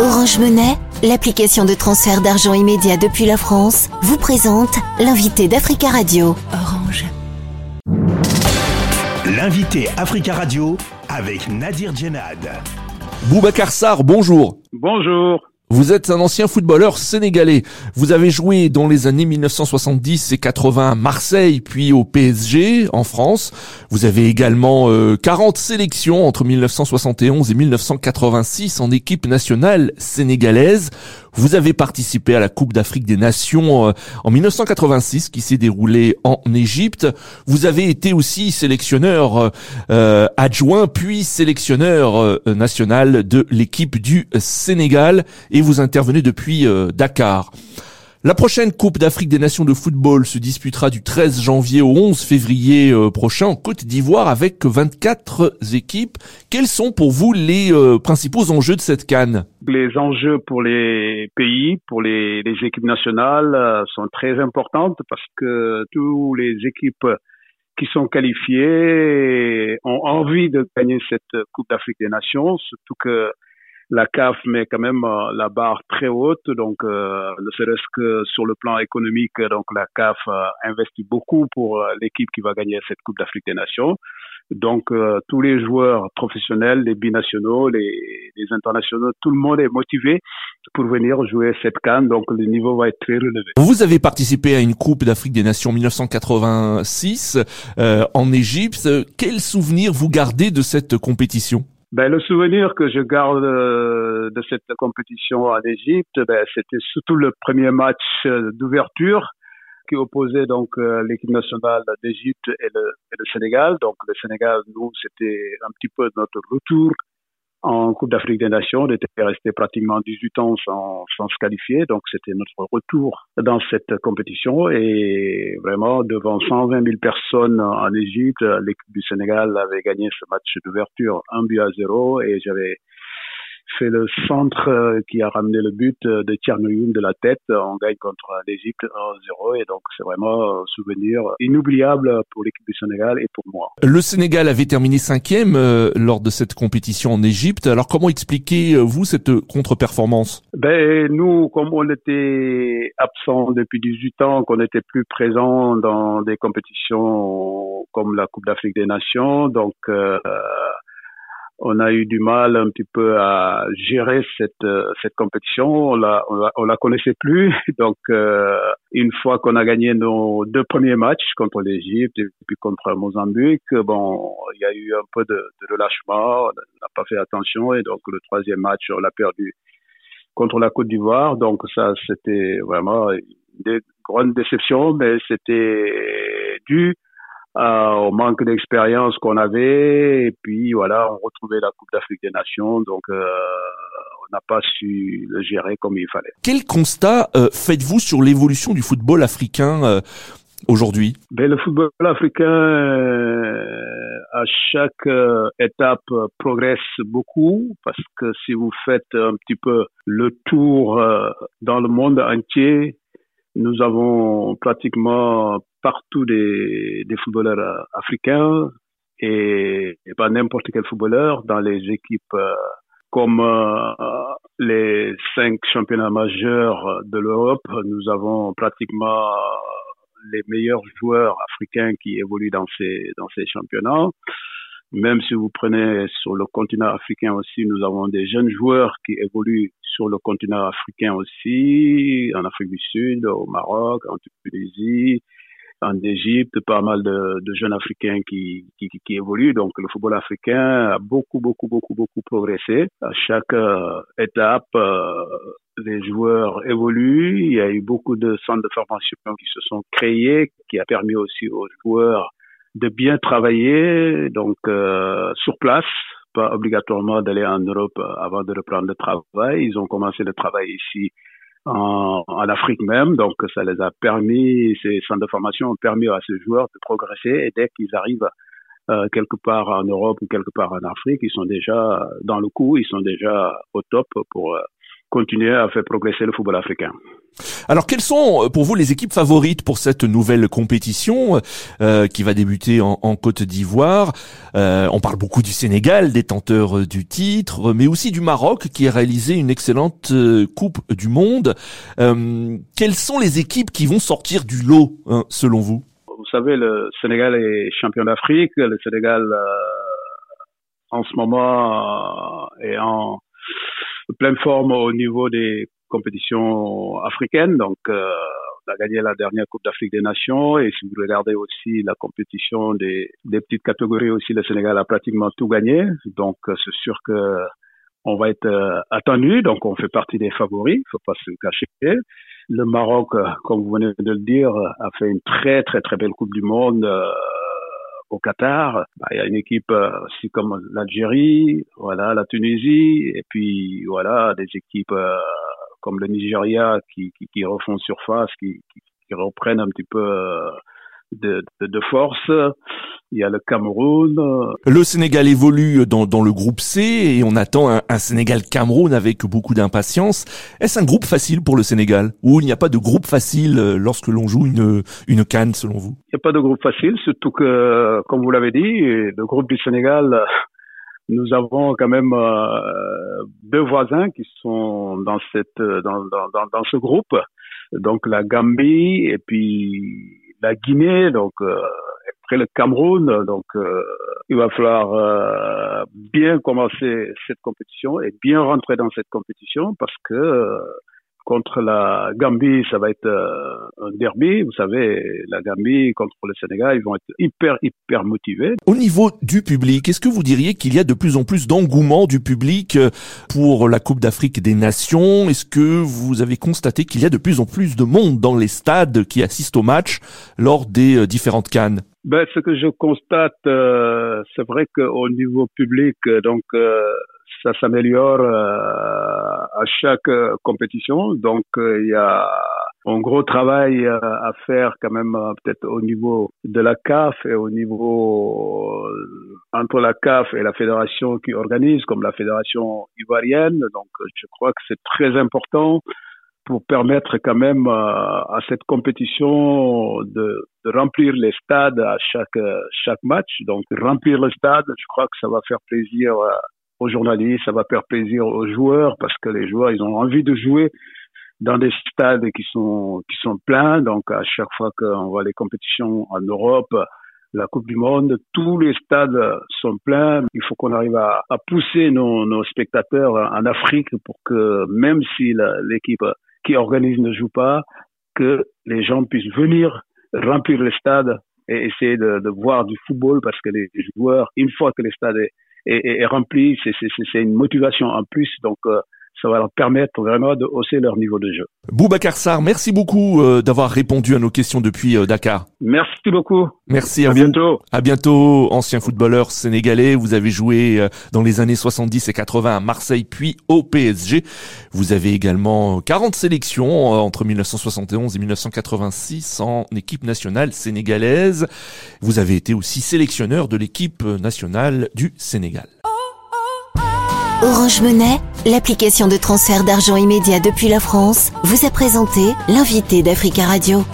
Orange Monnaie, l'application de transfert d'argent immédiat depuis la France, vous présente l'invité d'Africa Radio. Orange. L'invité Africa Radio avec Nadir Djenad. Boubacar Sarr, bonjour. Bonjour. Vous êtes un ancien footballeur sénégalais. Vous avez joué dans les années 1970 et 80 à Marseille, puis au PSG en France. Vous avez également 40 euh, sélections entre 1971 et 1986 en équipe nationale sénégalaise. Vous avez participé à la Coupe d'Afrique des Nations euh, en 1986 qui s'est déroulée en Égypte. Vous avez été aussi sélectionneur euh, adjoint puis sélectionneur national de l'équipe du Sénégal et vous intervenez depuis euh, Dakar. La prochaine Coupe d'Afrique des Nations de football se disputera du 13 janvier au 11 février euh, prochain en Côte d'Ivoire avec 24 équipes. Quels sont pour vous les euh, principaux enjeux de cette canne? Les enjeux pour les pays, pour les, équipes nationales sont très importantes parce que toutes les équipes qui sont qualifiées ont envie de gagner cette Coupe d'Afrique des Nations, surtout que la CAF met quand même euh, la barre très haute, donc euh, ne serait-ce que sur le plan économique, donc la CAF euh, investit beaucoup pour l'équipe qui va gagner cette Coupe d'Afrique des Nations. Donc tous les joueurs professionnels, les binationaux, les, les, internationaux, tout le monde est motivé pour venir jouer cette canne. Donc le niveau va être très relevé. Vous avez participé à une Coupe d'Afrique des Nations 1986 en Égypte. Quel souvenir vous gardez de cette compétition? Ben, le souvenir que je garde euh, de cette compétition en Égypte, ben, c'était surtout le premier match euh, d'ouverture qui opposait donc euh, l'équipe nationale d'Égypte et le, et le Sénégal. Donc le Sénégal, nous, c'était un petit peu notre retour en Coupe d'Afrique des Nations. On était resté pratiquement 18 ans sans, sans se qualifier, donc c'était notre retour dans cette compétition. Et vraiment, devant 120 000 personnes en Égypte, l'équipe du Sénégal avait gagné ce match d'ouverture 1 but à 0 et j'avais fait le centre euh, qui a ramené le but euh, de Tchernoyoun de la tête. On gagne contre l'Égypte 1-0 et donc c'est vraiment un souvenir inoubliable pour l'équipe du Sénégal et pour moi. Le Sénégal avait terminé cinquième euh, lors de cette compétition en Égypte. Alors comment expliquez-vous cette contre-performance? Ben nous, comme on était absent depuis 18 ans, qu'on n'était plus présent dans des compétitions comme la Coupe d'Afrique des Nations, donc euh, on a eu du mal un petit peu à gérer cette euh, cette compétition. On la on la, connaissait plus. Donc euh, une fois qu'on a gagné nos deux premiers matchs contre l'Égypte et puis contre Mozambique, bon, il y a eu un peu de, de relâchement. On n'a pas fait attention et donc le troisième match on l'a perdu contre la Côte d'Ivoire. Donc ça c'était vraiment une grande déception, mais c'était dû euh, au manque d'expérience qu'on avait. Et puis voilà, on retrouvait la Coupe d'Afrique des Nations. Donc euh, on n'a pas su le gérer comme il fallait. Quel constat euh, faites-vous sur l'évolution du football africain euh, aujourd'hui? Ben, Le football africain, euh, à chaque étape, progresse beaucoup parce que si vous faites un petit peu le tour dans le monde entier, nous avons pratiquement partout des, des footballeurs euh, africains et, pas n'importe quel footballeur dans les équipes euh, comme euh, les cinq championnats majeurs de l'Europe. Nous avons pratiquement les meilleurs joueurs africains qui évoluent dans ces dans ces championnats. Même si vous prenez sur le continent africain aussi, nous avons des jeunes joueurs qui évoluent sur le continent africain aussi, en Afrique du Sud, au Maroc, en Tunisie, en Égypte, pas mal de, jeunes Africains qui, qui, qui, évoluent. Donc le football africain a beaucoup, beaucoup, beaucoup, beaucoup progressé. À chaque euh, étape, euh, les joueurs évoluent. Il y a eu beaucoup de centres de formation qui se sont créés, qui a permis aussi aux joueurs de bien travailler, donc euh, sur place, pas obligatoirement d'aller en Europe avant de reprendre le travail. Ils ont commencé le travail ici en, en, Afrique même. Donc, ça les a permis, ces centres de formation ont permis à ces joueurs de progresser et dès qu'ils arrivent euh, quelque part en Europe ou quelque part en Afrique, ils sont déjà dans le coup, ils sont déjà au top pour euh, continuer à faire progresser le football africain. Alors quelles sont euh, pour vous les équipes favorites pour cette nouvelle compétition euh, qui va débuter en, Côte d'Ivoire? Euh, On parle beaucoup du Sénégal, détenteur du titre, mais aussi du Maroc qui a réalisé une excellente Coupe du Monde. quelles sont les équipes qui vont sortir du lot hein, selon vous? Vous savez, le Sénégal est champion d'Afrique. Le Sénégal en ce moment est en pleine forme au niveau des compétition africaine. Donc, euh, on a gagné la dernière Coupe d'Afrique des Nations. Et si vous regardez aussi la compétition des, des petites catégories aussi, le Sénégal a pratiquement tout gagné. Donc, euh, c'est sûr que on va être euh, attendu. Donc, on fait partie des favoris. Faut pas se cacher. Le Maroc, comme vous venez de le dire, a fait une très, très, très belle Coupe du Monde. au Qatar, bah, il y a une équipe aussi comme l'Algérie, voilà, la Tunisie, et puis voilà des équipes comme le Nigeria qui, qui, qui refont surface, qui, qui, qui, reprennent un petit peu euh, de, de, de, force. Il y a le Cameroun. Le Sénégal évolue dans, dans le groupe C et on attend un, un Sénégal-Cameroun avec beaucoup d'impatience. Est-ce un groupe facile pour le Sénégal ou il n'y a pas de groupe facile euh, lorsque l'on joue une, une canne selon vous? Il n'y a pas de groupe facile, surtout que, comme vous l'avez dit, le groupe du Sénégal nous avons quand même euh, deux voisins qui sont dans cette dans, dans, dans, ce groupe. Donc la Gambie et puis la Guinée donc euh, après le Cameroun. Donc euh, il va falloir bien commencer cette compétition et bien rentrer dans cette compétition parce que contre la Gambie, ça va être euh, un derby. Vous savez, la Gambie contre le Sénégal, ils vont être hyper, hyper motivés. Au niveau du public, est-ce que vous diriez qu'il y a de plus en plus d'engouement du public euh, pour la Coupe d'Afrique des Nations? Est-ce que vous avez constaté qu'il y a de plus en plus de monde dans les stades qui assistent au match lors des euh, différentes cannes? Ben, ce que je constate, c'est vrai qu'au niveau public, donc ça s'améliore euh, à chaque euh, compétition. Donc euh, il y a un gros travail à faire quand même peut-être au niveau de la CAF et au niveau entre la CAF et la fédération qui organise, comme la fédération ivoirienne. Donc je crois que c'est très important pour permettre quand même à cette compétition de, remplir les stades à chaque chaque match. Donc remplir le stade, je crois que ça va faire plaisir aux journalistes, ça va faire plaisir aux joueurs parce que les joueurs, ils ont envie de jouer dans des stades qui sont qui sont pleins. Donc à chaque fois qu'on voit les compétitions en Europe, la Coupe du Monde, tous les stades sont pleins. Il faut qu'on arrive à, pousser nos, spectateurs en Afrique pour que même si l'équipe qui organise ne joue pas, que les gens puissent venir remplir les stades et essayer de, de voir du football parce que les joueurs, une fois que les stades est, est, est rempli. C'est une motivation en plus. Donc, euh, ça va leur permettre vraiment de hausser leur niveau de jeu. Boubacar Sarr, merci beaucoup euh, d'avoir répondu à nos questions depuis euh, Dakar. Merci beaucoup. Merci à, bientôt. À bientôt, ancien footballeur sénégalais. Vous avez joué euh, dans les années 70 et 80 à Marseille puis au PSG. Vous avez également 40 sélections entre 1971 et 1986 en équipe nationale sénégalaise. Vous avez été aussi sélectionneur de l'équipe nationale du Sénégal. Orange Monnaie, l'application de transfert d'argent immédiat depuis la France, vous a présenté l'invité d'Africa Radio.